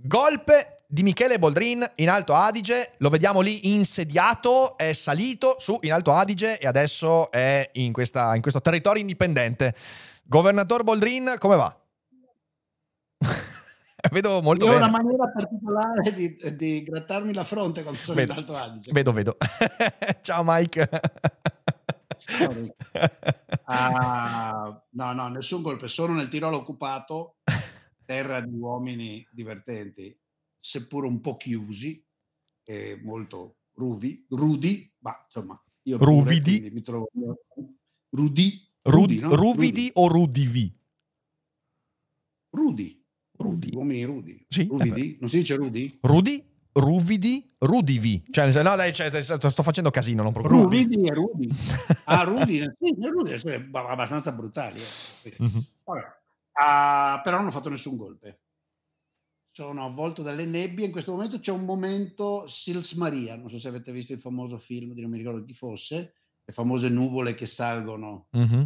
Golpe di Michele Boldrin in Alto Adige, lo vediamo lì insediato, è salito su in Alto Adige e adesso è in, questa, in questo territorio indipendente. Governatore Boldrin, come va? vedo molto Io bene. ho una maniera particolare di, di, grattarmi la fronte quando sono vedo, in Alto Adige. Vedo, vedo. Ciao Mike. uh, no, no, nessun colpo. Sono nel Tirolo occupato, terra di uomini divertenti, seppur un po' chiusi, e molto ruvi, rudi, ma insomma, io ruvidi. Pure, mi trovo rudi, rudi, no? ruvidi rudi. o rudivi? Rudi. Rudi. Uomini rudi. Sì, ruvidi? Non si dice rudi? Rudi? Ruvidi? Rudivi. Cioè, no, dai, cioè, sto facendo casino, non preoccuparti. Ruvidi e rudi. Ah, rudi. sì, rudi sono abbastanza brutali. Eh. Mm-hmm. Uh, però non ho fatto nessun golpe. Sono avvolto dalle nebbie. In questo momento c'è un momento Sils Maria. Non so se avete visto il famoso film, non mi ricordo chi fosse. Le famose nuvole che salgono mm-hmm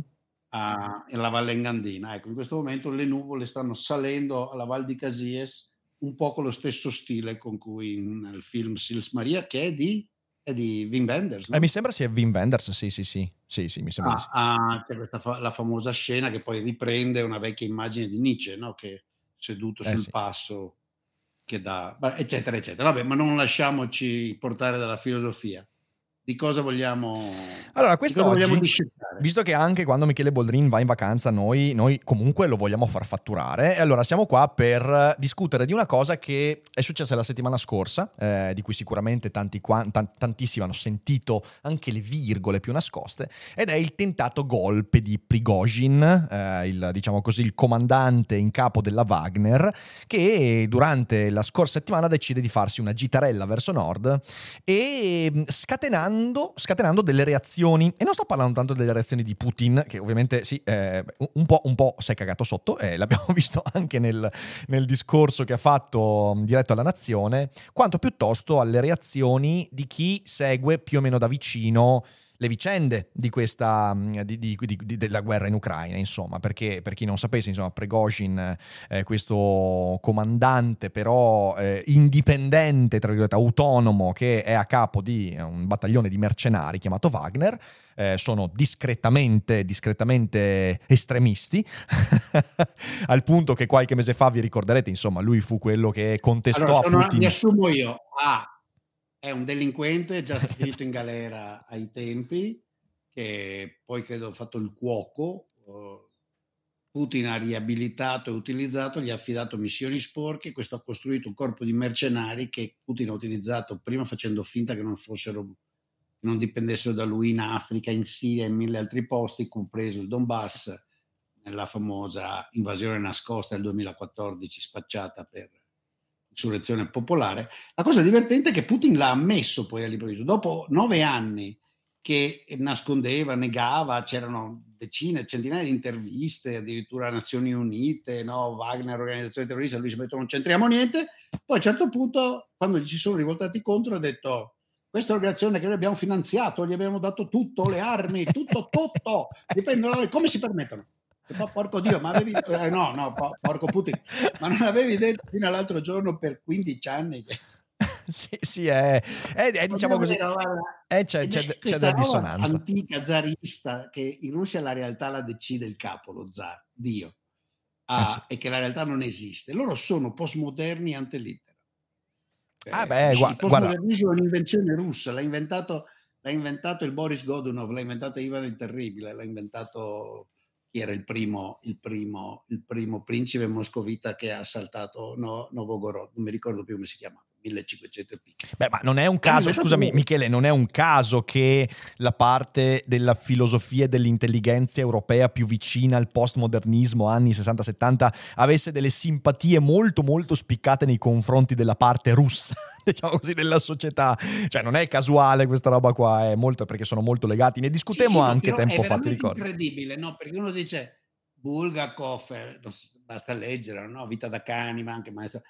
a, alla Valle Engandina. Ecco, in questo momento le nuvole stanno salendo alla Val di Casies un po' con lo stesso stile con cui nel film Sils Maria, che è di, è di Wim Wenders. No? Eh, mi sembra sia Wim Wenders, sì, sì, sì. sì, sì mi sembra ah, sì. ah, c'è questa fa- la famosa scena che poi riprende una vecchia immagine di Nietzsche, no? che seduto Eh, sul sì. passo, che dà, eccetera, eccetera. Vabbè, ma non lasciamoci portare dalla filosofia. Di cosa vogliamo, Allora, di questo cosa vogliamo oggi, discettare? visto che anche quando Michele Boldrin va in vacanza, noi, noi comunque lo vogliamo far fatturare, e allora siamo qua per discutere di una cosa che è successa la settimana scorsa, eh, di cui sicuramente tanti, tantissimi hanno sentito anche le virgole più nascoste, ed è il tentato golpe di Prigozhin, eh, il, diciamo così, il comandante in capo della Wagner, che durante la scorsa settimana decide di farsi una gitarella verso nord e mh, scatenando, scatenando delle reazioni. E non sto parlando tanto delle reazioni di Putin, che ovviamente sì, eh, un, po', un po' si è cagato sotto, e l'abbiamo visto anche nel, nel discorso che ha fatto mh, diretto alla nazione, quanto piuttosto alle reazioni di chi segue più o meno da vicino le vicende di questa, mh, di- di- della guerra in Ucraina, insomma, perché per chi non sapesse, insomma, Prigozhin, eh, questo comandante però eh, indipendente, tra virgolette, autonomo, che è a capo di un battaglione di mercenari chiamato Wagner, eh, sono discretamente, discretamente estremisti, al punto che qualche mese fa vi ricorderete, insomma, lui fu quello che contestò Allora, a Putin. mi assumo io. A. È un delinquente già finito in galera ai tempi, che poi credo ha fatto il cuoco. eh, Putin ha riabilitato e utilizzato, gli ha affidato missioni sporche. Questo ha costruito un corpo di mercenari che Putin ha utilizzato prima facendo finta che non fossero che non dipendessero da lui in Africa, in Siria e in mille altri posti, compreso il Donbass, nella famosa invasione nascosta del 2014 spacciata per insurrezione popolare. La cosa divertente è che Putin l'ha ammesso poi all'improvviso, dopo nove anni che nascondeva, negava, c'erano decine, centinaia di interviste, addirittura Nazioni Unite, no? Wagner, organizzazione terrorista, lui si è detto non c'entriamo niente, poi a un certo punto, quando gli si sono rivoltati contro, ha detto questa è un'organizzazione che noi abbiamo finanziato, gli abbiamo dato tutto, le armi, tutto, tutto, dipende da noi, come si permettono? E poi, porco Dio, ma avevi eh, no, no, po- porco Putin, ma non avevi detto fino all'altro giorno per 15 anni che sì, sì, è, è- è, diciamo così, guarda, eh, c'è, c'è, c'è roba dissonanza. antica zarista che in Russia la realtà la decide il capo, lo zar, Dio, Ah, Eh sì. e che la realtà non esiste. Loro sono postmoderni ante litteram. Ah, Eh, beh, il postmodernismo è un'invenzione russa, l'ha inventato, l'ha inventato il Boris Godunov, l'ha inventato Ivan il Terribile, l'ha inventato chi era il primo, il primo, il primo principe moscovita che ha assaltato no, Novogorod, non mi ricordo più come si chiamava. 1500 e Beh, ma non è un caso, scusami Michele, non è un caso che la parte della filosofia e dell'intelligenza europea più vicina al postmodernismo anni 60-70 avesse delle simpatie molto molto spiccate nei confronti della parte russa, diciamo così, della società. Cioè non è casuale questa roba qua, è molto perché sono molto legati. Ne discutemmo sì, sì, anche tempo fa, ti ricordi? È incredibile, no? Perché uno dice Bulgakov, eh, basta leggere, no? Vita da cani, ma anche maestro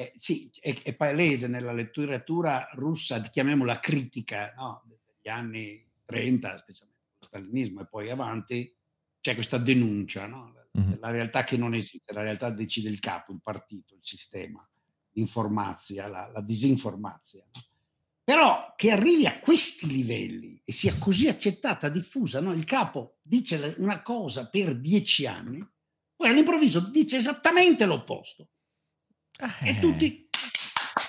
eh, sì, è, è, palese nella letteratura russa, chiamiamola critica, no? degli anni 30, specialmente lo stalinismo e poi avanti, c'è questa denuncia, no? mm-hmm. la realtà che non esiste, la realtà decide il capo, il partito, il sistema, l'informazia, la, la disinformazia. No? Però che arrivi a questi livelli e sia così accettata, diffusa, no? il capo dice una cosa per dieci anni, poi all'improvviso dice esattamente l'opposto e eh. tutti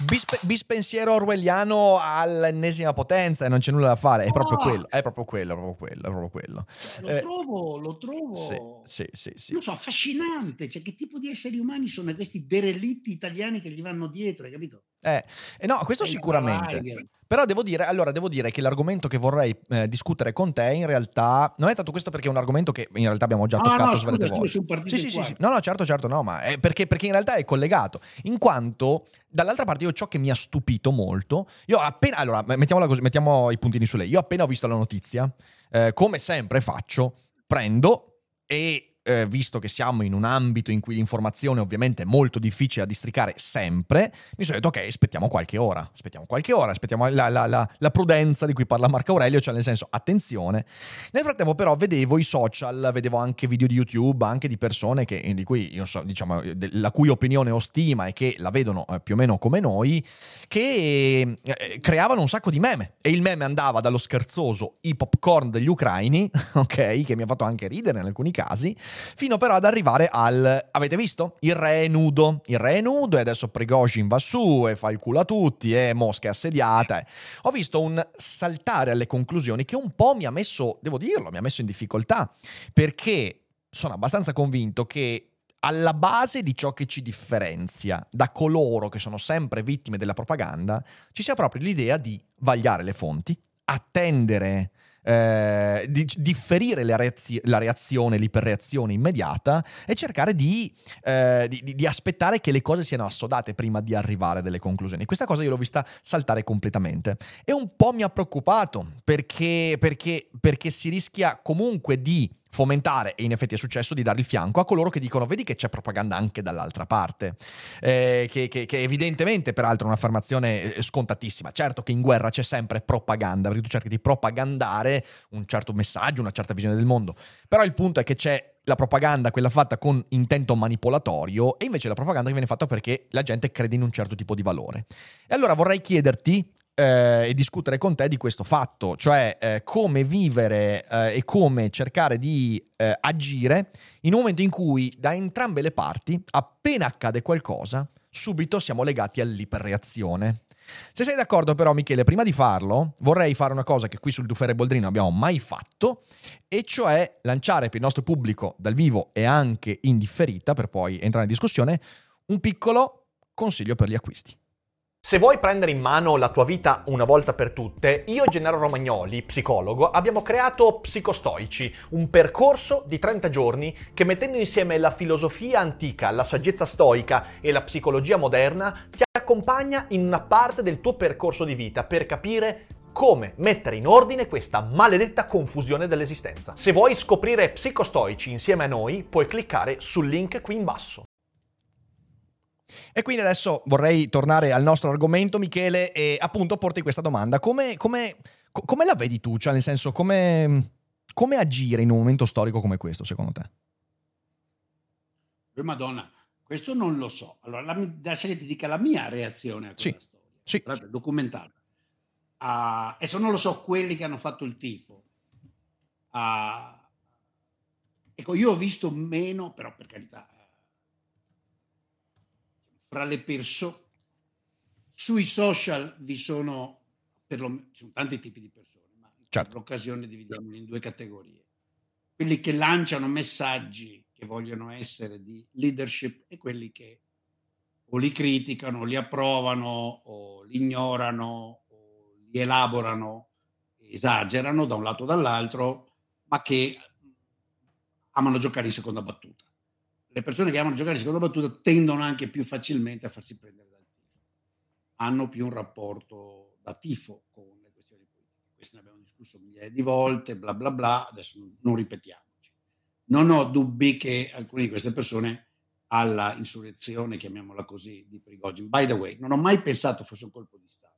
Bispe- bispensiero orwelliano all'ennesima potenza e non c'è nulla da fare, è proprio quello, è proprio quello, è proprio quello, è proprio quello. Lo eh, trovo, lo trovo, sì, sì, sì. Non so, affascinante, cioè che tipo di esseri umani sono questi derelitti italiani che gli vanno dietro, hai capito? Eh, eh no, questo sicuramente. Però devo dire, allora, devo dire che l'argomento che vorrei eh, discutere con te in realtà non è tanto questo perché è un argomento che in realtà abbiamo già ah, toccato no, svariate volte. Sì, sì, sì, sì, No, no, certo, certo, no, ma è perché, perché in realtà è collegato. In quanto, dall'altra parte, io ciò che mi ha stupito molto, io appena, allora, mettiamola così, mettiamo i puntini su lei. Io appena ho visto la notizia, eh, come sempre faccio, prendo e eh, visto che siamo in un ambito in cui l'informazione ovviamente è molto difficile da districare sempre, mi sono detto ok, aspettiamo qualche ora, aspettiamo qualche ora, aspettiamo la, la, la, la, prudenza di cui parla Marco Aurelio, cioè nel senso attenzione. Nel frattempo però vedevo i social, vedevo anche video di YouTube, anche di persone che, di cui io so, diciamo, la cui opinione ho stima e che la vedono eh, più o meno come noi, che eh, creavano un sacco di meme e il meme andava dallo scherzoso i popcorn degli ucraini, ok, che mi ha fatto anche ridere in alcuni casi, fino però ad arrivare al... avete visto? Il re è nudo, il re è nudo e adesso Prigozhin va su e fa il culo a tutti e Mosca è assediata. Ho visto un saltare alle conclusioni che un po' mi ha messo, devo dirlo, mi ha messo in difficoltà, perché sono abbastanza convinto che alla base di ciò che ci differenzia da coloro che sono sempre vittime della propaganda ci sia proprio l'idea di vagliare le fonti, attendere eh, di, differire la, reazio- la, reazione, l'iperreazione immediata e cercare di, eh, di, di, aspettare che le cose siano assodate prima di arrivare a delle conclusioni. Questa cosa io l'ho vista saltare completamente e un po' mi ha preoccupato perché, perché, perché si rischia comunque di fomentare, e in effetti è successo, di dare il fianco a coloro che dicono vedi che c'è propaganda anche dall'altra parte, eh, che, che, che, evidentemente peraltro è un'affermazione eh, scontatissima. Certo che in guerra c'è sempre propaganda, perché tu cerchi di propagandare un certo messaggio, una certa visione del mondo, però il punto è che c'è la propaganda, quella fatta con intento manipolatorio, e invece la propaganda che viene fatta perché la gente crede in un certo tipo di valore. E allora vorrei chiederti eh, e discutere con te di questo fatto, cioè eh, come vivere eh, e come cercare di eh, agire in un momento in cui da entrambe le parti, appena accade qualcosa, subito siamo legati all'iperreazione. Se sei d'accordo però Michele, prima di farlo vorrei fare una cosa che qui sul Dufere Boldrino abbiamo mai fatto, e cioè lanciare per il nostro pubblico dal vivo e anche in differita, per poi entrare in discussione, un piccolo consiglio per gli acquisti. Se vuoi prendere in mano la tua vita una volta per tutte, io e Gennaro Romagnoli, psicologo, abbiamo creato Psicostoici, un percorso di 30 giorni che mettendo insieme la filosofia antica, la saggezza stoica e la psicologia moderna ti accompagna in una parte del tuo percorso di vita per capire come mettere in ordine questa maledetta confusione dell'esistenza. Se vuoi scoprire Psicostoici insieme a noi, puoi cliccare sul link qui in basso. E quindi adesso vorrei tornare al nostro argomento, Michele, e appunto porti questa domanda. Come, come, come la vedi tu? Cioè, nel senso, come, come, agire in un momento storico come questo, secondo te? Madonna, questo non lo so. Allora, lascia che ti dica la mia reazione a questa sì, storia. Sì. Documentata. Uh, adesso non lo so quelli che hanno fatto il tifo. Uh, ecco, io ho visto meno, però per carità, fra le persone. Sui social vi sono, per lo, ci sono tanti tipi di persone, ma certo. per l'occasione dividiamoli in due categorie. Quelli che lanciano messaggi che vogliono essere di leadership e quelli che o li criticano, li approvano o li ignorano o li elaborano, esagerano da un lato o dall'altro, ma che amano giocare in seconda battuta. Le persone che amano giocare in seconda battuta tendono anche più facilmente a farsi prendere dal tifo. Hanno più un rapporto da tifo con le questioni politiche. Questo ne abbiamo discusso migliaia di volte, bla bla bla, adesso non ripetiamoci. Non ho dubbi che alcune di queste persone alla insurrezione, chiamiamola così, di Prigogine. By the way, non ho mai pensato fosse un colpo di Stato.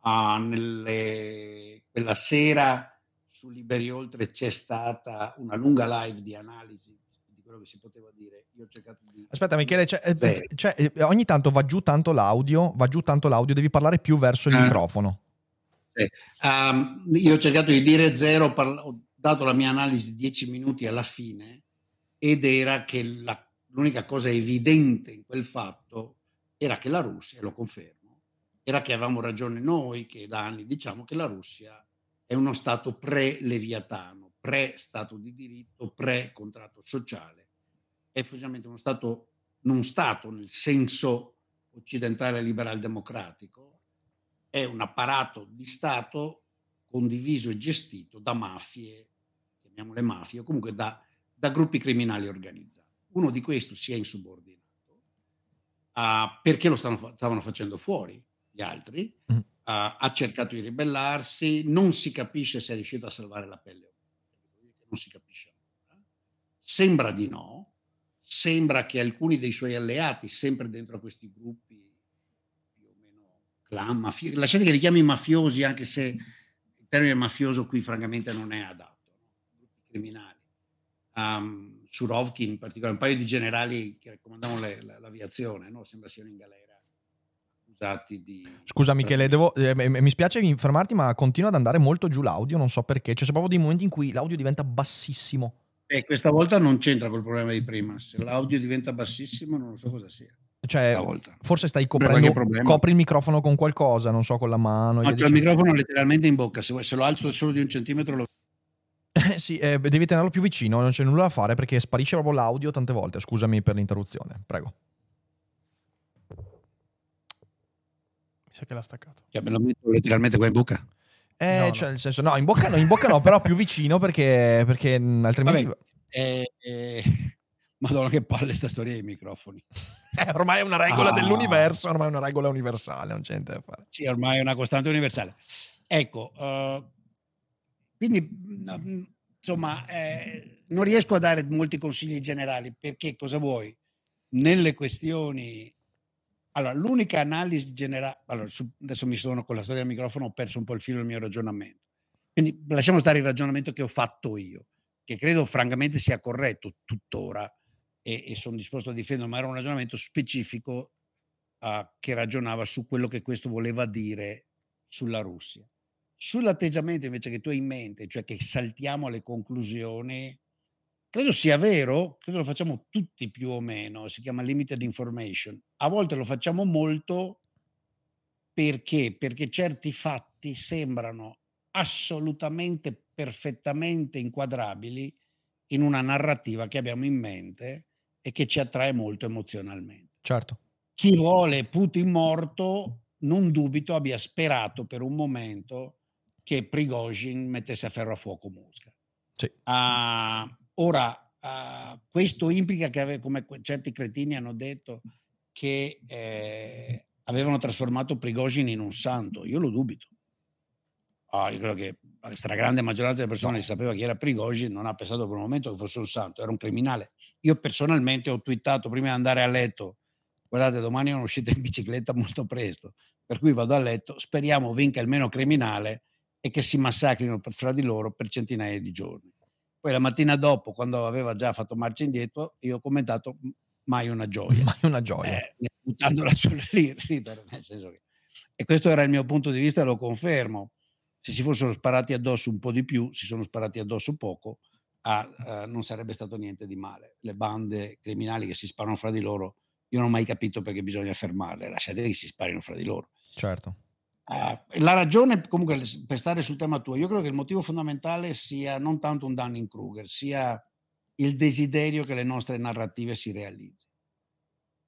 Uh, nelle, quella sera su Liberi Oltre c'è stata una lunga live di analisi quello che si poteva dire. Io ho cercato di... Aspetta Michele, c'è, eh, ogni tanto va giù tanto l'audio, va giù tanto l'audio, devi parlare più verso il uh, microfono. Sì. Um, io ho cercato di dire zero, parla- ho dato la mia analisi di dieci minuti alla fine ed era che la l'unica cosa evidente in quel fatto era che la Russia, e lo confermo, era che avevamo ragione noi che da anni diciamo che la Russia è uno Stato pre-leviatano, pre-Stato di diritto, pre-contratto sociale, è effettivamente uno Stato, non Stato nel senso occidentale liberal democratico, è un apparato di Stato condiviso e gestito da mafie, chiamiamole mafie, o comunque da, da gruppi criminali organizzati. Uno di questi si è insubordinato uh, perché lo stanno, stavano facendo fuori gli altri, uh, ha cercato di ribellarsi, non si capisce se è riuscito a salvare la pelle o non si capisce ancora. Sembra di no, sembra che alcuni dei suoi alleati, sempre dentro a questi gruppi più o meno clan, mafiosi, lasciate che li chiami mafiosi anche se il termine mafioso qui francamente non è adatto, gruppi criminali. Um, Surovkin in particolare, un paio di generali che comandavano le, l'aviazione, no? sembra siano in galera accusati di... Scusa Michele, devo, eh, mi spiace fermarti ma continua ad andare molto giù l'audio, non so perché, c'è proprio dei momenti in cui l'audio diventa bassissimo. E questa volta non c'entra col problema di prima, se l'audio diventa bassissimo non so cosa sia. Cioè, forse stai coprendo, copri il microfono con qualcosa, non so, con la mano. No, c'ho il microfono letteralmente in bocca, se, se lo alzo solo di un centimetro lo eh, sì, eh, devi tenerlo più vicino, non c'è nulla da fare perché sparisce proprio l'audio tante volte. Scusami per l'interruzione, prego. Sa che l'ha staccato. Cioè, me lo metto letteralmente qua in bocca? Eh, no, cioè, no. nel senso, no, in bocca no, in bocca no però più vicino perché, perché altrimenti... Vabbè, eh, eh, Madonna che palle sta storia dei microfoni. Eh, ormai è una regola ah. dell'universo, ormai è una regola universale, non c'è niente da fare. Sì, ormai è una costante universale. Ecco, uh, quindi, mm, insomma, eh, non riesco a dare molti consigli generali perché cosa vuoi? Nelle questioni... Allora, l'unica analisi generale... Allora, su, adesso mi sono con la storia del microfono, ho perso un po' il filo del mio ragionamento. Quindi lasciamo stare il ragionamento che ho fatto io, che credo francamente sia corretto tuttora e, e sono disposto a difenderlo, ma era un ragionamento specifico uh, che ragionava su quello che questo voleva dire sulla Russia. Sull'atteggiamento invece che tu hai in mente, cioè che saltiamo alle conclusioni, credo sia vero, credo lo facciamo tutti più o meno, si chiama limited information. A volte lo facciamo molto perché? Perché certi fatti sembrano assolutamente perfettamente inquadrabili in una narrativa che abbiamo in mente e che ci attrae molto emozionalmente. Certo. Chi vuole Putin morto, non dubito abbia sperato per un momento che Prigozhin mettesse a ferro a fuoco Mosca. Sì. Uh, ora, uh, questo implica che, come certi cretini hanno detto, che eh, avevano trasformato Prigozhin in un santo. Io lo dubito. Oh, io credo che la stragrande maggioranza delle persone no. che sapeva chi era Prigozhin non ha pensato per un momento che fosse un santo, era un criminale. Io personalmente ho twittato prima di andare a letto, guardate domani è un'uscita in bicicletta molto presto, per cui vado a letto, speriamo vinca il meno criminale e che si massacrino fra di loro per centinaia di giorni. Poi la mattina dopo, quando aveva già fatto marcia indietro, io ho commentato mai una gioia. Mai una gioia. Eh, buttandola sul ridere, nel senso che... E questo era il mio punto di vista, lo confermo. Se si fossero sparati addosso un po' di più, si sono sparati addosso poco, ah, eh, non sarebbe stato niente di male. Le bande criminali che si sparano fra di loro, io non ho mai capito perché bisogna fermarle, lasciate che si sparino fra di loro. Certo. Uh, la ragione, comunque, per stare sul tema tuo, io credo che il motivo fondamentale sia non tanto un danno in Kruger, sia il desiderio che le nostre narrative si realizzino.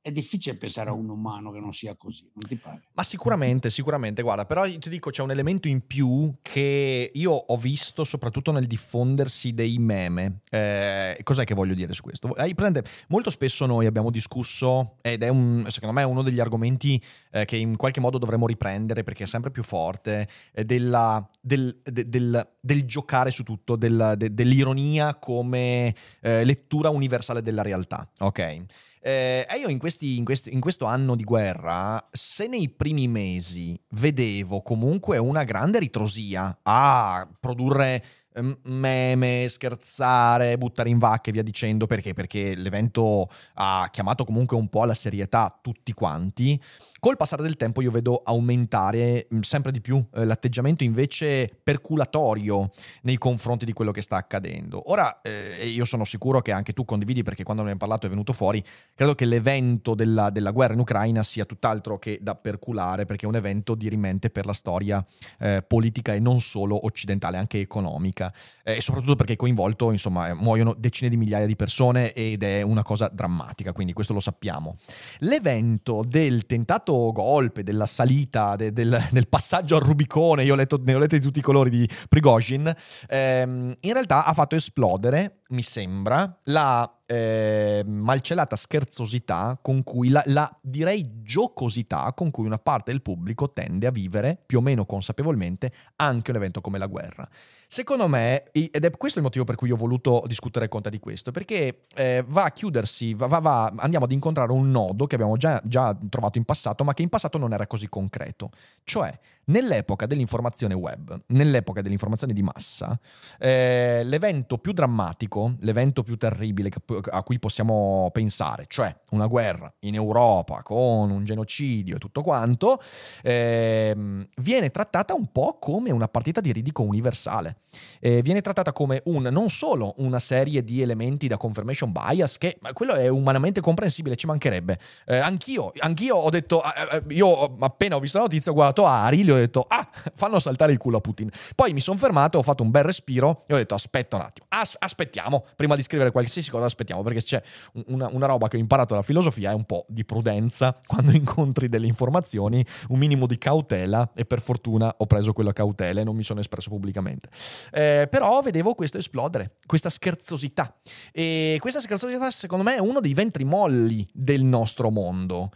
È difficile pensare a un umano che non sia così, non ti pare? Ma sicuramente, sicuramente, guarda, però ti dico c'è un elemento in più che io ho visto soprattutto nel diffondersi dei meme. Eh, cos'è che voglio dire su questo? Hai presente, molto spesso noi abbiamo discusso, ed è un, secondo me uno degli argomenti eh, che in qualche modo dovremmo riprendere perché è sempre più forte, della, del, de, del, del, giocare su tutto, del, de, dell'ironia come eh, lettura universale della realtà, ok? Eh, e io in, questi, in, questi, in, questo anno di guerra, se nei primi mesi vedevo comunque una grande ritrosia a produrre ehm, meme, scherzare, buttare in vacche e via dicendo, perché? Perché l'evento ha chiamato comunque un po' alla serietà tutti quanti. Col passare del tempo io vedo aumentare mm, sempre di più eh, l'atteggiamento invece perculatorio nei confronti di quello che sta accadendo. Ora, eh, io sono sicuro che anche tu condividi, perché quando ne abbiamo parlato è venuto fuori, credo che l'evento della, della guerra in Ucraina sia tutt'altro che da perculare, perché è un evento dirimente per la storia eh, politica e non solo occidentale, anche economica. Eh, e soprattutto perché è coinvolto, insomma, eh, muoiono decine di migliaia di persone ed è una cosa drammatica, quindi questo lo sappiamo. L'evento del tentato golpe, della salita, de, del, del, passaggio al Rubicone, io ho letto, ne ho letto di tutti i colori di Prigozhin, ehm, in realtà ha fatto esplodere, mi sembra, la eh, malcelata scherzosità con cui, la, la, direi giocosità con cui una parte del pubblico tende a vivere, più o meno consapevolmente, anche un evento come la guerra. Secondo me, ed è questo il motivo per cui ho voluto discutere con te di questo, perché eh, va a chiudersi, va, va, va, andiamo ad incontrare un nodo che abbiamo già, già trovato in passato, ma che in passato non era così concreto. Cioè, nell'epoca dell'informazione web, nell'epoca dell'informazione di massa, eh, l'evento più drammatico, l'evento più terribile a cui possiamo pensare, cioè una guerra in Europa con un genocidio e tutto quanto, eh, viene trattata un po' come una partita di ridico universale. Eh, viene trattata come un, non solo una serie di elementi da confirmation bias, che quello è umanamente comprensibile, ci mancherebbe. Eh, anch'io, anch'io ho detto, eh, eh, io appena ho visto la notizia ho guardato Ari, ho detto, ah, fanno saltare il culo a Putin. Poi mi sono fermato, ho fatto un bel respiro e ho detto, aspetta un attimo, as- aspettiamo, prima di scrivere qualsiasi cosa aspettiamo, perché c'è una, una roba che ho imparato dalla filosofia, è un po' di prudenza quando incontri delle informazioni, un minimo di cautela e per fortuna ho preso quella cautela e non mi sono espresso pubblicamente. Eh, però vedevo questo esplodere, questa scherzosità. E questa scherzosità secondo me è uno dei ventri molli del nostro mondo.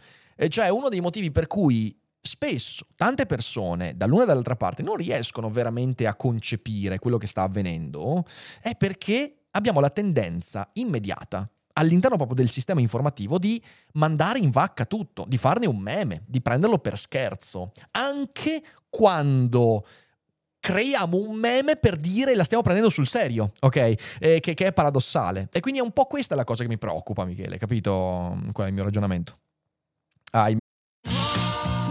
Cioè uno dei motivi per cui spesso tante persone dall'una e dall'altra parte non riescono veramente a concepire quello che sta avvenendo è perché abbiamo la tendenza immediata all'interno proprio del sistema informativo di mandare in vacca tutto, di farne un meme, di prenderlo per scherzo, anche quando creiamo un meme per dire la stiamo prendendo sul serio, ok? Eh, che, che, è paradossale. E quindi è un po' questa la cosa che mi preoccupa, Michele, capito qual è il mio ragionamento? Ah,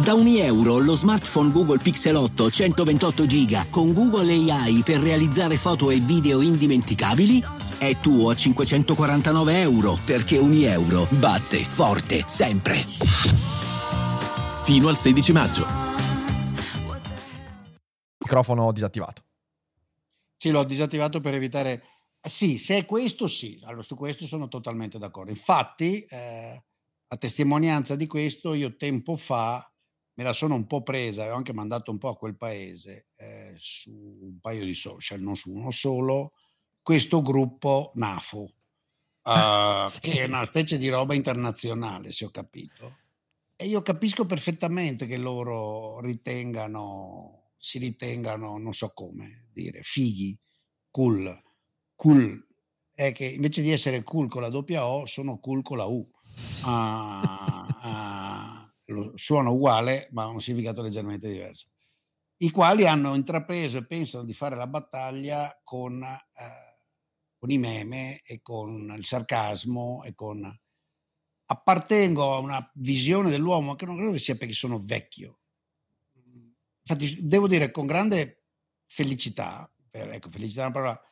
da ogni euro lo smartphone Google Pixel 8 128 GB con Google AI per realizzare foto e video indimenticabili è tuo a 549 euro perché ogni euro batte forte sempre. Fino al 16 maggio. Microfono disattivato. Sì, l'ho disattivato per evitare... Sì, se è questo sì, allora su questo sono totalmente d'accordo. Infatti, eh, a testimonianza di questo, io tempo fa me la sono un po' presa e ho anche mandato un po' a quel paese eh, su un paio di social, non su uno solo, questo gruppo NAFO, uh, sì. che è una specie di roba internazionale, se ho capito. E io capisco perfettamente che loro ritengano, si ritengano, non so come dire, fighi, cool, cool, è che invece di essere cool con la doppia O, sono cool con la U. Uh, suona uguale ma ha un significato leggermente diverso, i quali hanno intrapreso e pensano di fare la battaglia con, eh, con i meme e con il sarcasmo e con... Appartengo a una visione dell'uomo che non credo che sia perché sono vecchio. Infatti devo dire con grande felicità, ecco felicità è una parola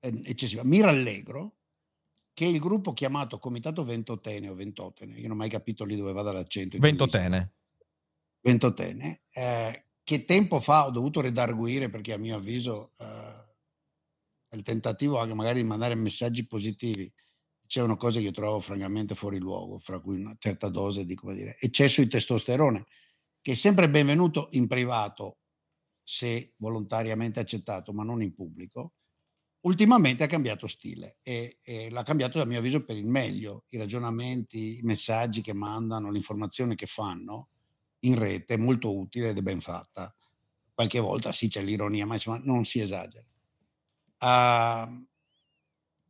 eh, eccessiva, mi rallegro che il gruppo chiamato Comitato Ventotene o Ventotene, io non ho mai capito lì dove vada l'accento. Ventotene. Ventotene, eh, che tempo fa ho dovuto redarguire perché a mio avviso eh, il tentativo anche magari di mandare messaggi positivi dicevano cose che io trovo francamente fuori luogo, fra cui una certa dose di come dire, eccesso di testosterone, che è sempre benvenuto in privato se volontariamente accettato, ma non in pubblico. Ultimamente ha cambiato stile e, e l'ha cambiato, a mio avviso, per il meglio. I ragionamenti, i messaggi che mandano, l'informazione che fanno in rete è molto utile ed è ben fatta. Qualche volta sì c'è l'ironia, ma insomma non si esagera. Uh,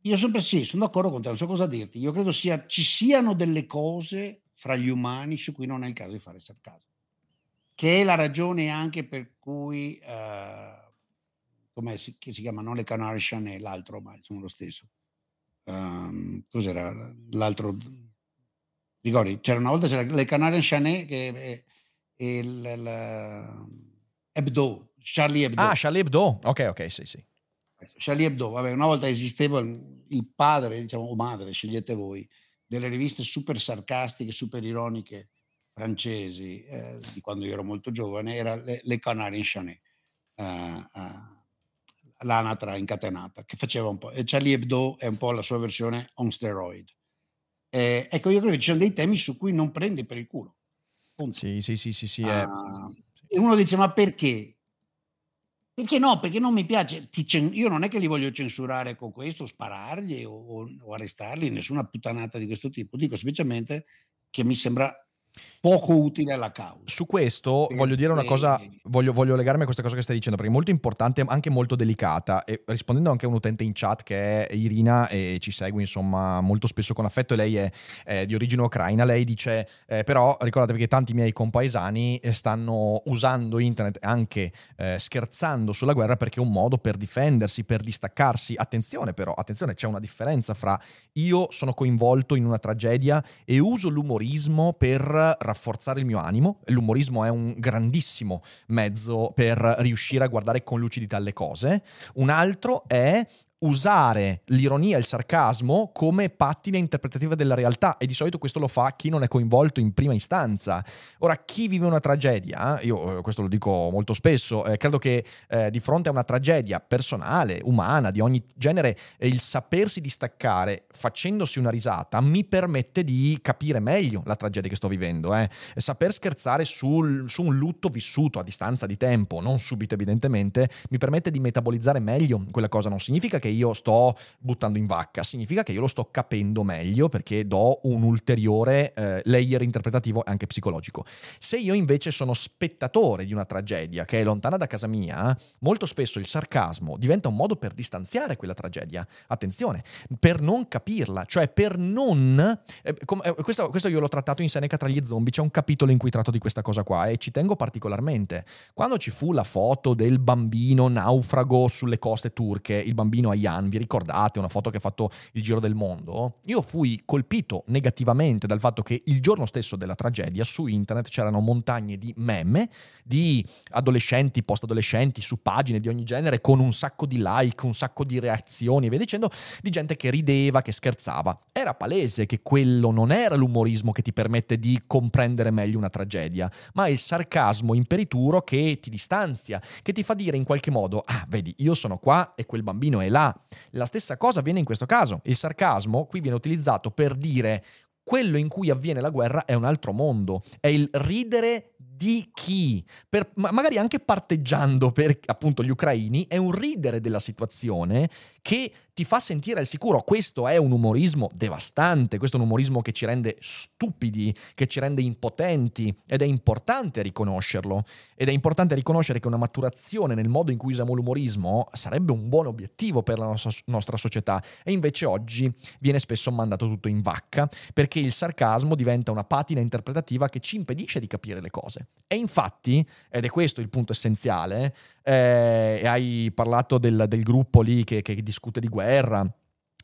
io sempre sì, sono d'accordo con te, non so cosa dirti. Io credo sia, ci siano delle cose fra gli umani su cui non è il caso di fare sarcasmo, che è la ragione anche per cui, uh, come si, si, chiama, non le Canary Chanel, l'altro, ma sono lo stesso. Um, cos'era l'altro? Ricordi, c'era una volta c'era le Canary Chanel che e Hebdo, Charlie Hebdo. Ah, Charlie Hebdo, ok, ok, sì, sì. Charlie Hebdo, vabbè, una volta esisteva il padre, diciamo, o madre, scegliete voi, delle riviste super sarcastiche, super ironiche francesi, eh, di quando io ero molto giovane, era Le, le Canarie Chanet, uh, uh, l'anatra incatenata, che faceva un po', e Charlie Hebdo è un po' la sua versione on steroid. Eh, ecco, io credo che ci sono dei temi su cui non prendi per il culo. Punto. Sì, sì, sì, sì, sì, uh, è, E uno dice, ma perché? Perché no? Perché non mi piace. Io non è che li voglio censurare con questo, sparargli o, o arrestarli, nessuna puttanata di questo tipo. Dico semplicemente che mi sembra poco utile alla causa. Su questo perché... voglio dire una cosa, voglio, voglio, legarmi a questa cosa che stai dicendo, perché è molto importante, anche molto delicata, e rispondendo anche a un utente in chat che è Irina e ci segue insomma molto spesso con affetto, e lei è, è di origine ucraina, lei dice, eh, però ricordatevi che tanti miei compaesani eh, stanno usando internet anche eh, scherzando sulla guerra perché è un modo per difendersi, per distaccarsi. Attenzione però, attenzione, c'è una differenza fra io sono coinvolto in una tragedia e uso l'umorismo rafforzare il mio animo. L'umorismo è un grandissimo mezzo per riuscire a guardare con lucidità le cose. Un altro è usare l'ironia e il sarcasmo come pattine interpretative della realtà e di solito questo lo fa chi non è coinvolto in prima istanza. Ora, chi vive una tragedia, io eh, questo lo dico molto spesso, eh, credo che eh, di fronte a una tragedia personale, umana, di ogni genere, eh, il sapersi distaccare facendosi una risata mi permette di capire meglio la tragedia che sto vivendo. Eh. Saper scherzare sul, su un lutto vissuto a distanza di tempo, non subito evidentemente, mi permette di metabolizzare meglio quella cosa. Non significa che che io sto buttando in vacca, significa che io lo sto capendo meglio perché do un ulteriore eh, layer interpretativo e anche psicologico. Se io invece sono spettatore di una tragedia che è lontana da casa mia, molto spesso il sarcasmo diventa un modo per distanziare quella tragedia. Attenzione, per non capirla, cioè per non... Eh, com- eh, questo, questo, io l'ho trattato in Seneca tra gli zombie, c'è un capitolo in cui tratto di questa cosa qua e ci tengo particolarmente. Quando ci fu la foto del bambino naufrago sulle coste turche, il bambino Ryan, vi ricordate, una foto che ha fatto il giro del mondo? Io fui colpito negativamente dal fatto che il giorno stesso della tragedia su internet c'erano montagne di meme di adolescenti, post-adolescenti su pagine di ogni genere con un sacco di like, un sacco di reazioni e via dicendo, di gente che rideva, che scherzava. Era palese che quello non era l'umorismo che ti permette di comprendere meglio una tragedia, ma il sarcasmo imperituro che ti distanzia, che ti fa dire in qualche modo, ah, vedi, io sono qua e quel bambino è là la stessa cosa avviene in questo caso. Il sarcasmo qui viene utilizzato per dire quello in cui avviene la guerra è un altro mondo, è il ridere di chi, per, magari anche parteggiando per appunto gli ucraini, è un ridere della situazione che ti fa sentire al sicuro. Questo è un umorismo devastante, questo è un umorismo che ci rende stupidi, che ci rende impotenti ed è importante riconoscerlo. Ed è importante riconoscere che una maturazione nel modo in cui usiamo l'umorismo sarebbe un buon obiettivo per la nostra, nostra società e invece oggi viene spesso mandato tutto in vacca perché il sarcasmo diventa una patina interpretativa che ci impedisce di capire le cose. E infatti, ed è questo il punto essenziale, eh, hai parlato del, del gruppo lì che, che, discute di guerra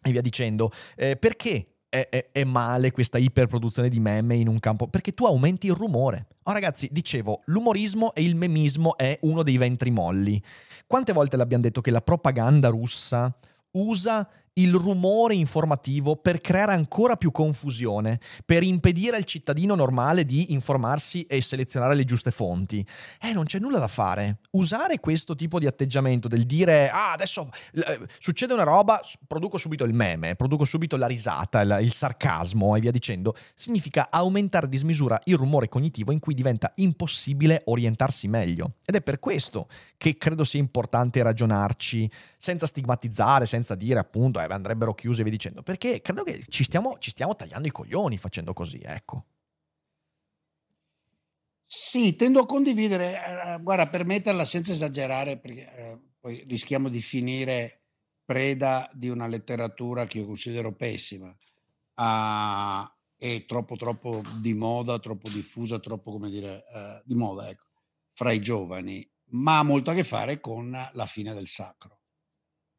e via dicendo, eh, perché è, è, è, male questa iperproduzione di meme in un campo? Perché tu aumenti il rumore. Oh, ragazzi, dicevo, l'umorismo e il memismo è uno dei ventri molli. Quante volte l'abbiamo detto che la propaganda russa usa il rumore informativo per creare ancora più confusione, per impedire al cittadino normale di informarsi e selezionare le giuste fonti. Eh, non c'è nulla da fare. Usare questo tipo di atteggiamento del dire, ah, adesso eh, succede una roba, produco subito il meme, produco subito la risata, il, il sarcasmo e via dicendo, significa aumentare di smisura il rumore cognitivo in cui diventa impossibile orientarsi meglio. Ed è per questo che credo sia importante ragionarci senza stigmatizzare, senza dire appunto, andrebbero chiuse e via dicendo, perché credo che ci stiamo, ci stiamo tagliando i coglioni facendo così, ecco. Sì, tendo a condividere, eh, guarda, per metterla senza esagerare, perché eh, poi rischiamo di finire preda di una letteratura che io considero pessima uh, e troppo troppo di moda, troppo diffusa, troppo come dire, uh, di moda, ecco, fra i giovani, ma ha molto a che fare con la fine del sacro.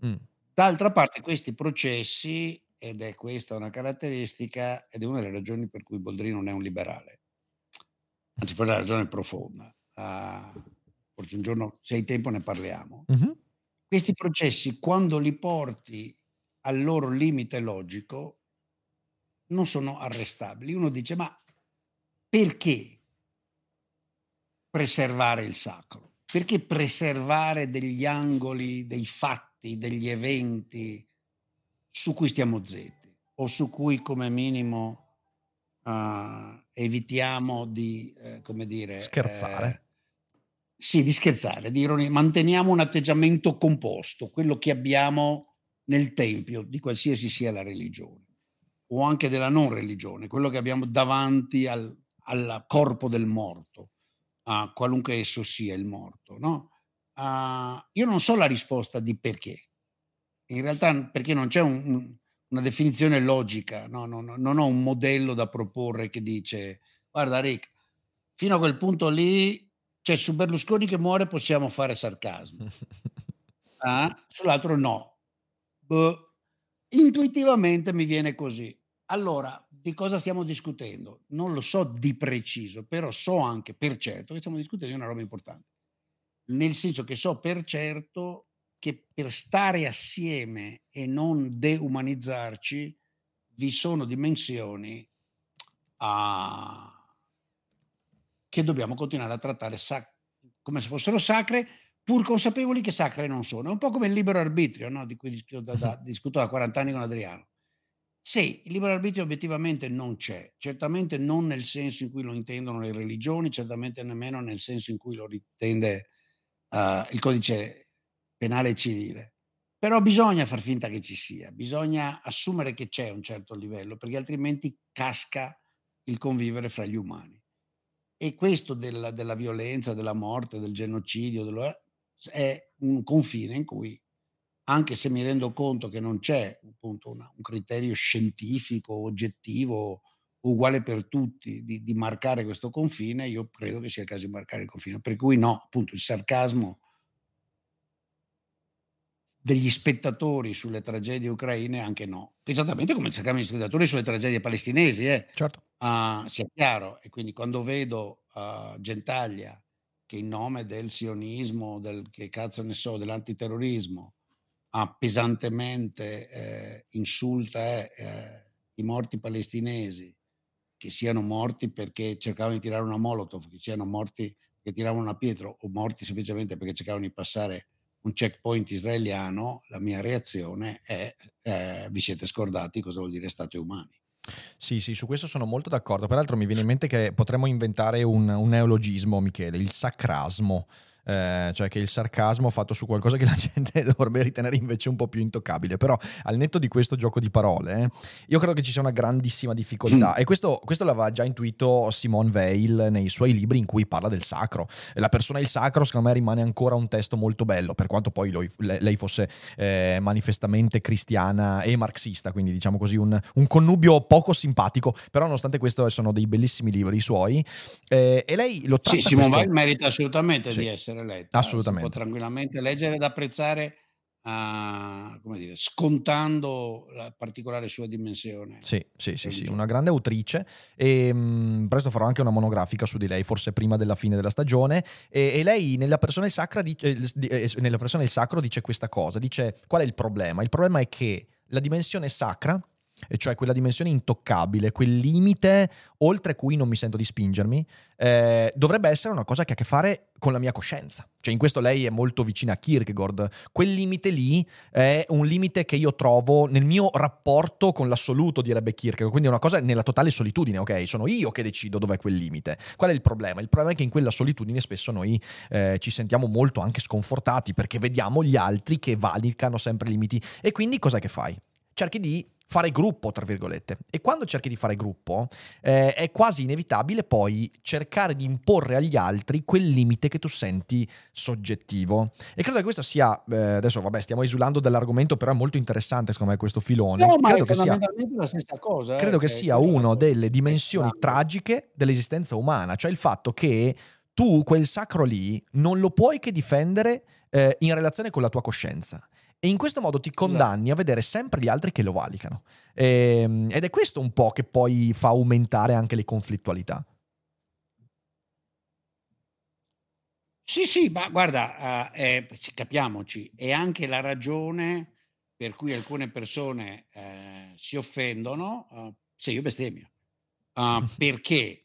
Mm. D'altra parte questi processi, ed è questa una caratteristica, ed è una delle ragioni per cui Boldrini non è un liberale, anzi poi la ragione profonda, uh, forse un giorno se hai tempo ne parliamo. Mm-hmm. Questi processi quando li porti al loro limite logico non sono arrestabili. Uno dice ma perché preservare il sacro? Perché preservare degli angoli, dei fatti? Fatti, degli eventi su cui stiamo zetti o su cui come minimo uh, evitiamo di, eh, come dire... Scherzare. Eh, sì, di scherzare, di ironia. Manteniamo un atteggiamento composto, quello che abbiamo nel tempio di qualsiasi sia la religione o anche della non religione, quello che abbiamo davanti al, al corpo del morto, a qualunque esso sia il morto, no? Uh, io non so la risposta di perché. In realtà perché non c'è un, un, una definizione logica, no, no, no, non ho un modello da proporre che dice guarda Rick, fino a quel punto lì, cioè su Berlusconi che muore possiamo fare sarcasmo, ah? sull'altro no. Boh. Intuitivamente mi viene così. Allora, di cosa stiamo discutendo? Non lo so di preciso, però so anche per certo che stiamo discutendo di una roba importante nel senso che so per certo che per stare assieme e non deumanizzarci vi sono dimensioni a... che dobbiamo continuare a trattare sac- come se fossero sacre, pur consapevoli che sacre non sono. È un po' come il libero arbitrio, no? di cui discuto da, da, discuto da 40 anni con Adriano. Sì, il libero arbitrio obiettivamente non c'è, certamente non nel senso in cui lo intendono le religioni, certamente nemmeno nel senso in cui lo intende uh, il codice penale civile. Però bisogna far finta che ci sia, bisogna assumere che c'è un certo livello, perché altrimenti casca il convivere fra gli umani. E questo della, della violenza, della morte, del genocidio, dello, è un confine in cui, anche se mi rendo conto che non c'è appunto una, un criterio scientifico, oggettivo, uguale per tutti di, di, marcare questo confine, io credo che sia il caso di marcare il confine. Per cui no, appunto il sarcasmo degli spettatori sulle tragedie ucraine anche no. Esattamente come il sarcasmo degli spettatori sulle tragedie palestinesi, eh? certo. Uh, sia chiaro. E quindi quando vedo uh, Gentaglia che in nome del sionismo, del che cazzo ne so, dell'antiterrorismo, uh, pesantemente eh, insulta eh, i morti palestinesi che siano morti perché cercavano di tirare una molotov, che siano morti perché tiravano una pietra o morti semplicemente perché cercavano di passare un checkpoint israeliano, la mia reazione è eh, vi siete scordati cosa vuol dire state umani. Sì, sì, su questo sono molto d'accordo. Peraltro mi viene in mente che potremmo inventare un, un neologismo, Michele, il sacrasmo eh, cioè che il sarcasmo fatto su qualcosa che la gente dovrebbe ritenere invece un po' più intoccabile. Però al netto di questo gioco di parole, eh, io credo che ci sia una grandissima difficoltà. Mm. E questo, questo, l'aveva già intuito Simone Weil nei suoi libri in cui parla del sacro. La persona e il sacro, secondo me, rimane ancora un testo molto bello, per quanto poi lui, lei fosse eh, manifestamente cristiana e marxista, quindi diciamo così un, un, connubio poco simpatico. Però nonostante questo sono dei bellissimi libri i suoi. Eh, e lei lo tratta... Sì, Simone questo... Weil merita assolutamente sì. di essere essere letta. Assolutamente. Si può tranquillamente leggere ed apprezzare Uh, come dire, scontando la particolare sua dimensione. Sì, sì, sì, sì, una grande autrice e mh, mm, presto farò anche una monografica su di lei, forse prima della fine della stagione e, e lei nella persona, dice, eh, nella persona il sacro dice questa cosa, dice qual è il problema? Il problema è che la dimensione sacra e cioè quella dimensione intoccabile, quel limite oltre cui non mi sento di spingermi, eh, dovrebbe essere una cosa che ha a che fare con la mia coscienza. Cioè in questo lei è molto vicina a Kierkegaard. Quel limite lì è un limite che io trovo nel mio rapporto con l'assoluto, direbbe Kierkegaard, quindi è una cosa nella totale solitudine, ok? Sono io che decido dov'è quel limite. Qual è il problema? Il problema è che in quella solitudine spesso noi eh, ci sentiamo molto anche sconfortati perché vediamo gli altri che valicano sempre i limiti e quindi cos'è che fai? Cerchi di fare gruppo, tra virgolette. E quando cerchi di fare gruppo, eh, è quasi inevitabile poi cercare di imporre agli altri quel limite che tu senti soggettivo. E credo che questo sia, eh, adesso vabbè, stiamo esulando dall'argomento, però è molto interessante secondo me questo filone. No, ma credo è che sia, la stessa cosa. eh, credo che cioè, sia è la una delle dimensioni tragiche dell'esistenza umana, cioè il fatto che tu quel sacro lì non lo puoi che difendere eh, in relazione con la tua coscienza. E in questo modo ti condanni a vedere sempre gli altri che lo valicano. Ehm, ed è questo un po' che poi fa aumentare anche le conflittualità. Sì, sì, ma guarda, eh, eh, ci- capiamoci, è anche la ragione per cui alcune persone eh, si offendono eh, se io bestemmio. Ah, perché?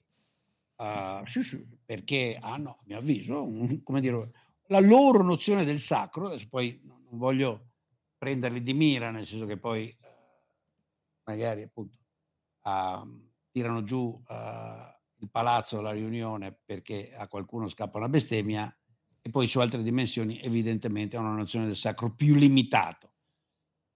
Sì, sì, perché hanno, a mio avviso, un- come dire, la loro nozione del sacro, adesso poi non voglio prenderli di mira, nel senso che poi eh, magari appunto ah, tirano giù ah, il palazzo alla riunione perché a qualcuno scappa una bestemmia e poi su altre dimensioni evidentemente ha una nozione del sacro più limitato.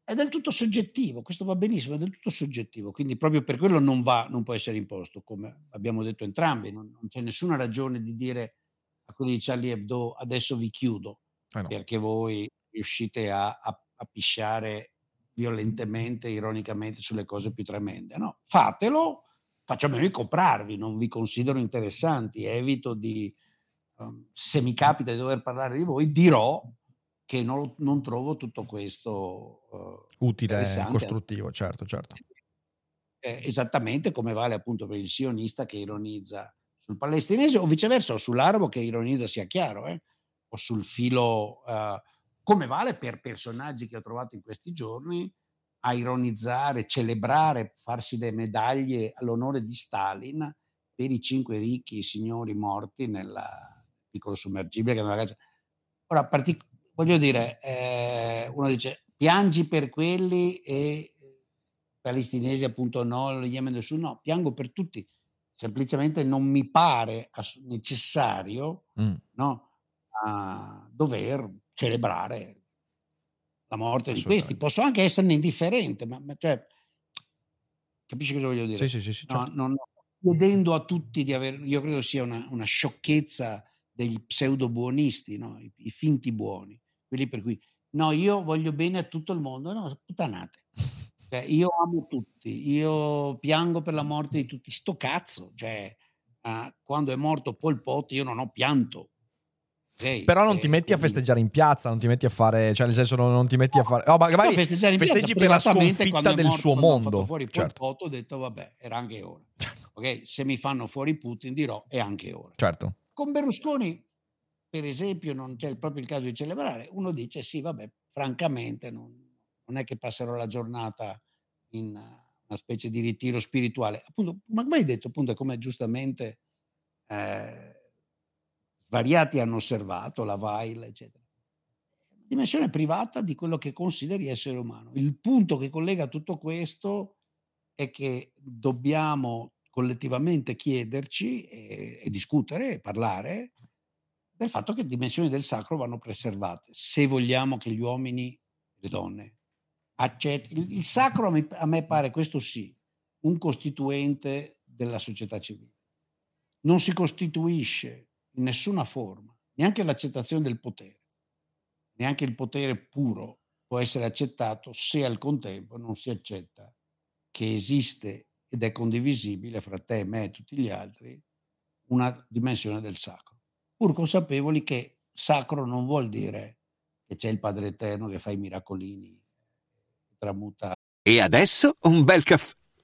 È del tutto soggettivo, questo va benissimo, è del tutto soggettivo, quindi proprio per quello non va, non può essere imposto, come abbiamo detto entrambi, non, non c'è nessuna ragione di dire a quelli di Charlie Hebdo adesso vi chiudo Eh no. perché voi riuscite a, a, a pisciare violentemente, ironicamente sulle cose più tremende. No, fatelo, faccio a meno di comprarvi, non vi considero interessanti, evito di, um, se mi capita di dover parlare di voi, dirò che non, non trovo tutto questo uh, Utile, interessante. costruttivo, certo, certo. Eh, esattamente come vale appunto per il sionista che ironizza sul palestinese o viceversa o sull'arabo che ironizza sia chiaro eh? o sul filo uh, come vale per personaggi che ho trovato in questi giorni a ironizzare, celebrare, farsi delle medaglie all'onore di Stalin per i cinque ricchi signori morti nel piccolo sommergibile che aveva caccia. Ora, partic- voglio dire, eh, uno dice piangi per quelli e palestinesi appunto no, lo Yemen del Sud no, piango per tutti, semplicemente non mi pare necessario Mm. no, a dover celebrare la morte di questi. Posso anche esserne indifferente, ma, ma cioè, capisci cosa voglio dire? Sì, sì, sì, sì, No, certo. non- chiedendo a tutti di avere, io credo sia una, una sciocchezza degli pseudo buonisti, no? I, i finti buoni, quelli per cui no, io voglio bene a tutto il mondo, no, puttanate. Cioè, io amo tutti, io piango per la morte di tutti, sto cazzo, cioè, ah, quando è morto Pol Pot io non ho pianto. Ok? Però non E ti metti a quindi- festeggiare in piazza, non ti metti a fare, cioè nel senso non, non ti metti a fare... Oh, magari festeggiare in piazza festeggi per la sconfitta del morto, suo mondo. fuori Pol Certo, Pot, ho detto vabbè, era anche ora. certo, Ok, se mi fanno fuori Putin dirò è anche ora. certo. Con Berlusconi, per esempio, non c'è proprio il caso di celebrare, uno dice sì, vabbè, francamente non, non è che passerò la giornata in eh, una specie di ritiro spirituale. Appunto, ma come hai detto, appunto, è come giustamente eh, svariati hanno osservato, la Weil, eccetera. Dimensione privata di quello che consideri essere umano. Il punto che collega tutto questo è che dobbiamo collettivamente chiederci e, e discutere e parlare del fatto che dimensioni del sacro vanno preservate se vogliamo che gli uomini le donne accettino. Il, il sacro a me, a me pare, questo sì, un costituente della società civile. Non si costituisce in nessuna forma, neanche l'accettazione del potere, neanche il potere puro può essere accettato se al contempo non si accetta che esiste ed è condivisibile fra te, me e tutti gli altri una dimensione del sacro, pur consapevoli che sacro non vuol dire che c'è il Padre Eterno che fa i miracolini, tramuta E adesso un bel caffè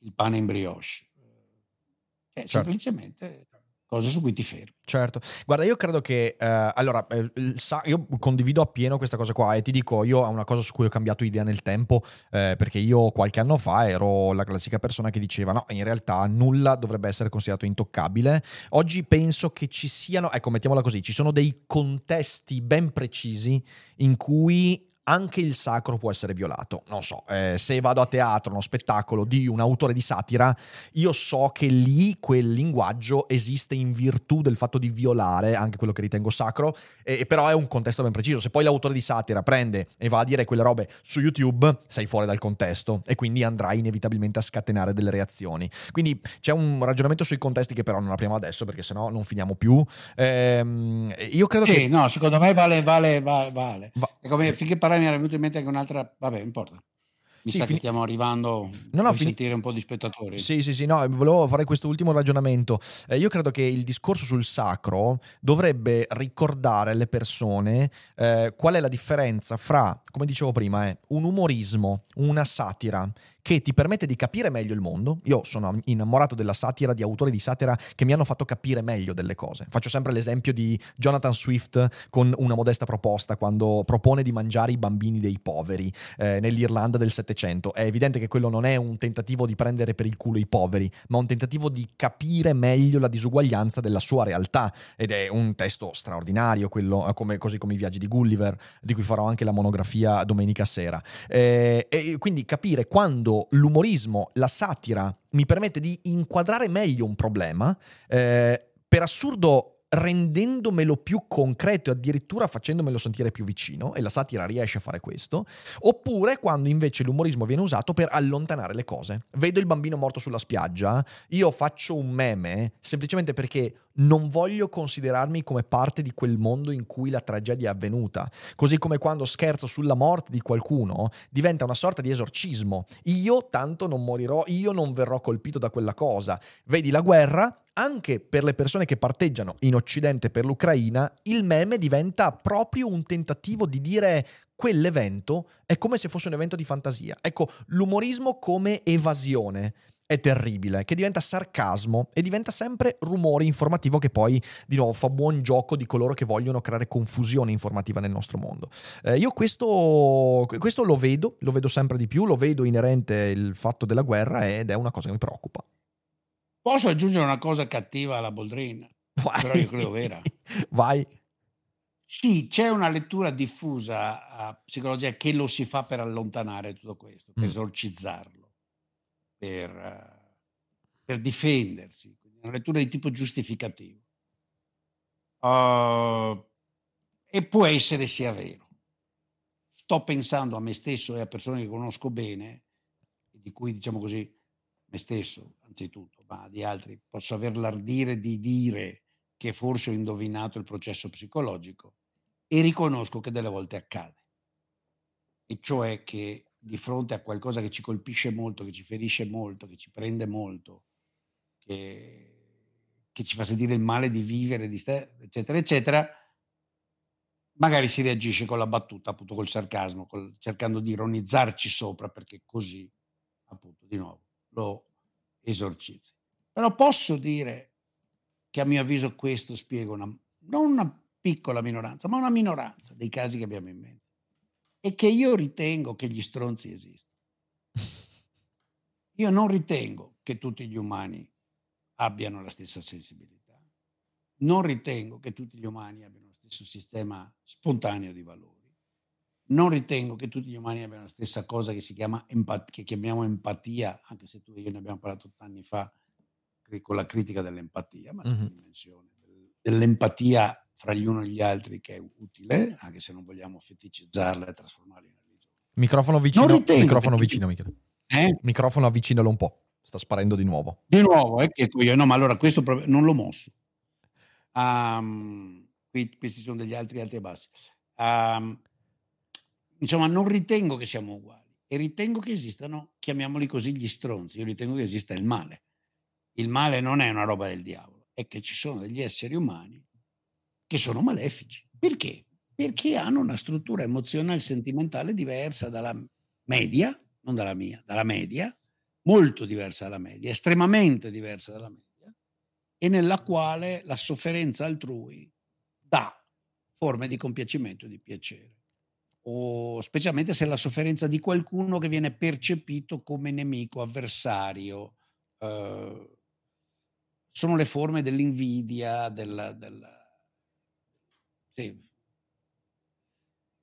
il pane in brioche. È Certo. semplicemente cose su cui ti fermi. Certo, guarda, io credo che eh, allora eh, sa- io condivido appieno questa cosa qua e ti dico, io ho una cosa su cui ho cambiato idea nel tempo eh, perché io qualche anno fa ero la classica persona che diceva no, in realtà nulla dovrebbe essere considerato intoccabile. Oggi penso che ci siano, ecco, mettiamola così, ci sono dei contesti ben precisi in cui anche il sacro può essere violato. Non so, eh, se vado a teatro, uno spettacolo di un autore di satira, io so che lì quel linguaggio esiste in virtù del fatto di violare anche quello che ritengo sacro, e, però è un contesto ben preciso. Se poi l'autore di satira prende e va a dire quelle robe su YouTube, sei fuori dal contesto e quindi andrai inevitabilmente a scatenare delle reazioni. Quindi c'è un ragionamento sui contesti che però non apriamo adesso perché sennò non finiamo più. Ehm, io credo Sì, che... no, secondo me vale, vale, vale. vale. Va- come sì. finché parlavi mi era venuto in mente anche un'altra, vabbè, non importa. Mi Sì, sa fini- che stiamo arrivando No, no, a fini- sentire un po' di spettatori. Sì, sì, sì, no, volevo fare questo ultimo ragionamento. Eh, io credo che il discorso sul sacro dovrebbe ricordare alle persone eh, qual è la differenza fra, come dicevo prima, eh, un umorismo, una satira che ti permette di capire meglio il mondo. Io sono innamorato della satira, di autori di satira che mi hanno fatto capire meglio delle cose. Faccio sempre l'esempio di Jonathan Swift con una modesta proposta quando propone di mangiare i bambini dei poveri eh, nell'Irlanda del Settecento. È evidente che quello non è un tentativo di prendere per il culo i poveri, ma un tentativo di capire meglio la disuguaglianza della sua realtà. Ed è un testo straordinario, quello, eh, come- così come i viaggi di Gulliver, di cui farò anche la monografia domenica sera. Eh, e quindi capire quando l'umorismo, la satira mi permette di inquadrare meglio un problema, eh, per assurdo rendendomelo più concreto e addirittura facendomelo sentire più vicino, e la satira riesce a fare questo, oppure quando invece l'umorismo viene usato per allontanare le cose. Vedo il bambino morto sulla spiaggia, io faccio un meme semplicemente perché non voglio considerarmi come parte di quel mondo in cui la tragedia è avvenuta. Così come quando scherzo sulla morte di qualcuno, diventa una sorta di esorcismo. Io tanto non morirò, io non verrò colpito da quella cosa. Vedi la guerra, anche per le persone che parteggiano in Occidente per l'Ucraina, il meme diventa proprio un tentativo di dire quell'evento è come se fosse un evento di fantasia. Ecco, l'umorismo come evasione è terribile, che diventa sarcasmo e diventa sempre rumore informativo che poi di nuovo fa buon gioco di coloro che vogliono creare confusione informativa nel nostro mondo. Eh, io questo, questo lo vedo, lo vedo sempre di più, lo vedo inerente il fatto della guerra ed è una cosa che mi preoccupa. Posso aggiungere una cosa cattiva alla Boldrin? Vai. Però io credo vera. Vai. Sì, c'è una lettura diffusa a psicologia che lo si fa per allontanare tutto questo, per Mm. esorcizzarlo, per, eh, per difendersi, una lettura di tipo giustificativo. Uh, e può essere sia vero. Sto pensando a me stesso e a persone che conosco bene, di cui diciamo così, me stesso anzitutto, ma di altri, posso aver l'ardire di dire che forse ho indovinato il processo psicologico e riconosco che delle volte accade. E cioè che di fronte a qualcosa che ci colpisce molto, che ci ferisce molto, che ci prende molto, che, che ci fa sentire il male di vivere, di sta- eccetera, eccetera, magari si reagisce con la battuta, appunto col sarcasmo, col- cercando di ironizzarci sopra perché così, appunto, di nuovo, lo esorcizzi. Però posso dire che a mio avviso questo spiega una, non una piccola minoranza, ma una minoranza dei casi che abbiamo in mente. E che io ritengo che gli stronzi esistano. Io non ritengo che tutti gli umani abbiano la stessa sensibilità. Non ritengo che tutti gli umani abbiano lo stesso sistema spontaneo di valori. Non ritengo che tutti gli umani abbiano la stessa cosa che si chiama empat- che chiamiamo empatia, anche se tu e io ne abbiamo parlato anni fa con la critica dell'empatia, ma c'è una Mhm. dimensione del- dell'empatia fra gli uni e gli altri che è utile, anche se non vogliamo feticizzarla e trasformarla in religione. Microfono vicino, microfono vicino, Michele. Eh? Microfono avvicinalo un po'. sta sparendo di nuovo. Di nuovo, eh, che io, no, ma allora questo non l'ho mosso. Ehm, qui- questi sono degli altri alti e bassi. Ehm, insomma, non ritengo che siamo uguali e ritengo che esistano, chiamiamoli così, gli stronzi. Io ritengo che esista il male. Il male non è una roba del diavolo, è che ci sono degli esseri umani che sono malefici. Perché? Perché hanno una struttura emozionale e sentimentale diversa dalla media, non dalla mia, dalla media, molto diversa dalla media, estremamente diversa dalla media, e nella quale la sofferenza altrui dà forme di compiacimento e di piacere. O specialmente se è la sofferenza di qualcuno che viene percepito come nemico, avversario. eh, sono le forme dell'invidia, della, della- sì,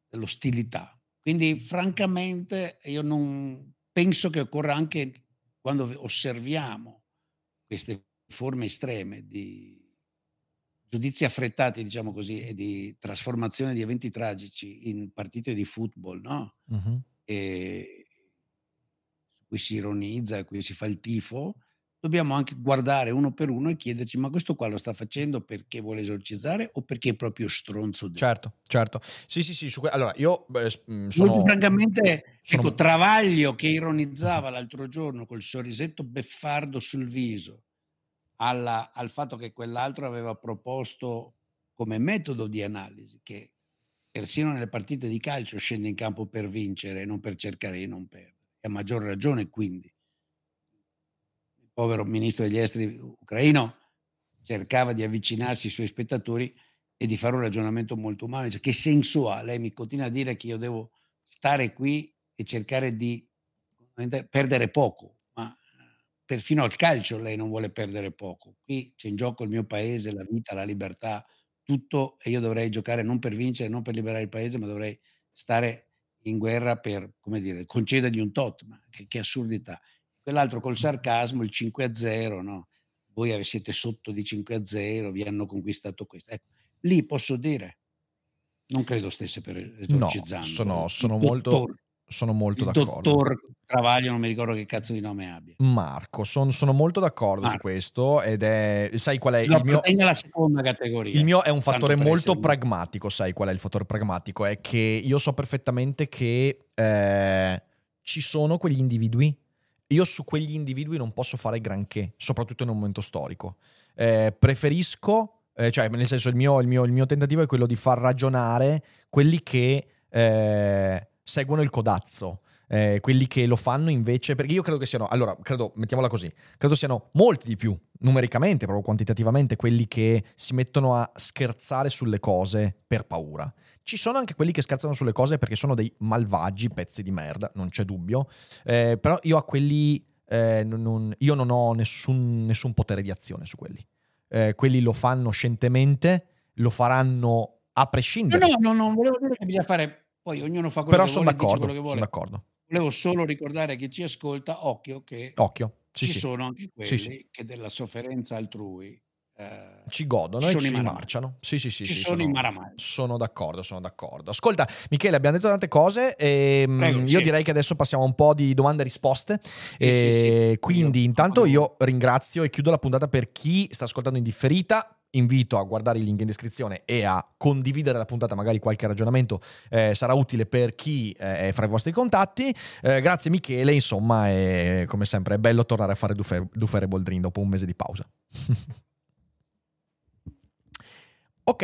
dell'ostilità. Quindi, francamente, io non penso che occorra anche quando osserviamo queste forme estreme di giudizi affrettati, diciamo così, e di trasformazione di eventi tragici in partite di football, no? Mhm. E su cui si ironizza, cui si fa il tifo, dobbiamo anche guardare uno per uno e chiederci: ma questo qua lo sta facendo perché vuole esorcizzare o perché è proprio stronzo? dentro?" Certo, certo. Sì, sì, sì. su que- allora, io beh, mm, Molto sono... francamente, sono- ecco, Travaglio che ironizzava l'altro giorno col sorrisetto beffardo sul viso alla- al fatto che quell'altro aveva proposto come metodo di analisi che persino nelle partite di calcio scende in campo per vincere e non per cercare di non perdere. E a maggior ragione, quindi, povero ministro degli esteri ucraino cercava di avvicinarsi ai suoi spettatori e di fare un ragionamento molto umano. Dice, che senso ha? Lei mi continua a dire che io devo stare qui e cercare di perdere poco, ma perfino al calcio lei non vuole perdere poco. Qui c'è in gioco il mio paese, la vita, la libertà, tutto e io dovrei giocare non per vincere, non per liberare il paese, ma dovrei stare in guerra per, come dire, concedergli un tot, ma che, che assurdità. Quell'altro col sarcasmo, il 5 a 0, no? Voi siete sotto di 5 a 0, vi hanno conquistato questo. Ecco, lì posso dire, non credo stesse per No, esorcizzando. sono, il sono molto, dottor- sono molto il d'accordo. dottor Travaglio, non mi ricordo che cazzo di nome abbia. Marco, son- sono molto d'accordo su Marco. questo ed è, sai qual è Lo il mio... appartiene alla seconda categoria. Il mio è un fattore molto essere- pragmatico, sai qual è il fattore pragmatico? È che io so perfettamente che eh, ci sono quegli individui, io su quegli individui non posso fare granché, soprattutto in un momento storico. Eh, preferisco, eh, cioè nel senso il mio, il, mio, il mio tentativo è quello di far ragionare quelli che eh, seguono il codazzo. eh, quelli che lo fanno invece, perché io credo che siano, allora, credo, mettiamola così, credo siano molti di più, numericamente, proprio quantitativamente, quelli che si mettono a scherzare sulle cose per paura. Ci sono anche quelli che scherzano sulle cose perché sono dei malvagi pezzi di merda, non c'è dubbio, eh, però io a quelli, eh, non- io non ho nessun, nessun potere di azione su quelli. Eh, quelli lo fanno scientemente, lo faranno a No, prescindere. no, no, non volevo dire che bisogna fare, poi ognuno fa quello però che vuole, dice d'accordo, quello che sono d'accordo. Volevo solo ricordare a chi ci ascolta, occhio che Occhio, sì, ci sì. sono anche quelli sì. che della sofferenza altrui Ci godono ci e sono ci i maramai. marciano. Sì, sì, sì. Ci sì, sono i maramai. Sono d'accordo, sono d'accordo. Ascolta, Michele, abbiamo detto tante cose. E, mm, Prego, io sì. direi che adesso passiamo a un po' di domande e risposte. E sì, sì. Quindi, Io- intanto, io ringrazio e chiudo la puntata per chi sta ascoltando in differita. Invito a guardare il link in descrizione e a condividere la puntata, magari qualche ragionamento eh, sarà utile per chi eh, è fra i vostri contatti. Eh, grazie Michele, insomma, è, come sempre è bello tornare a fare Dufere, Dufere Boldrin dopo un mese di pausa. Ok,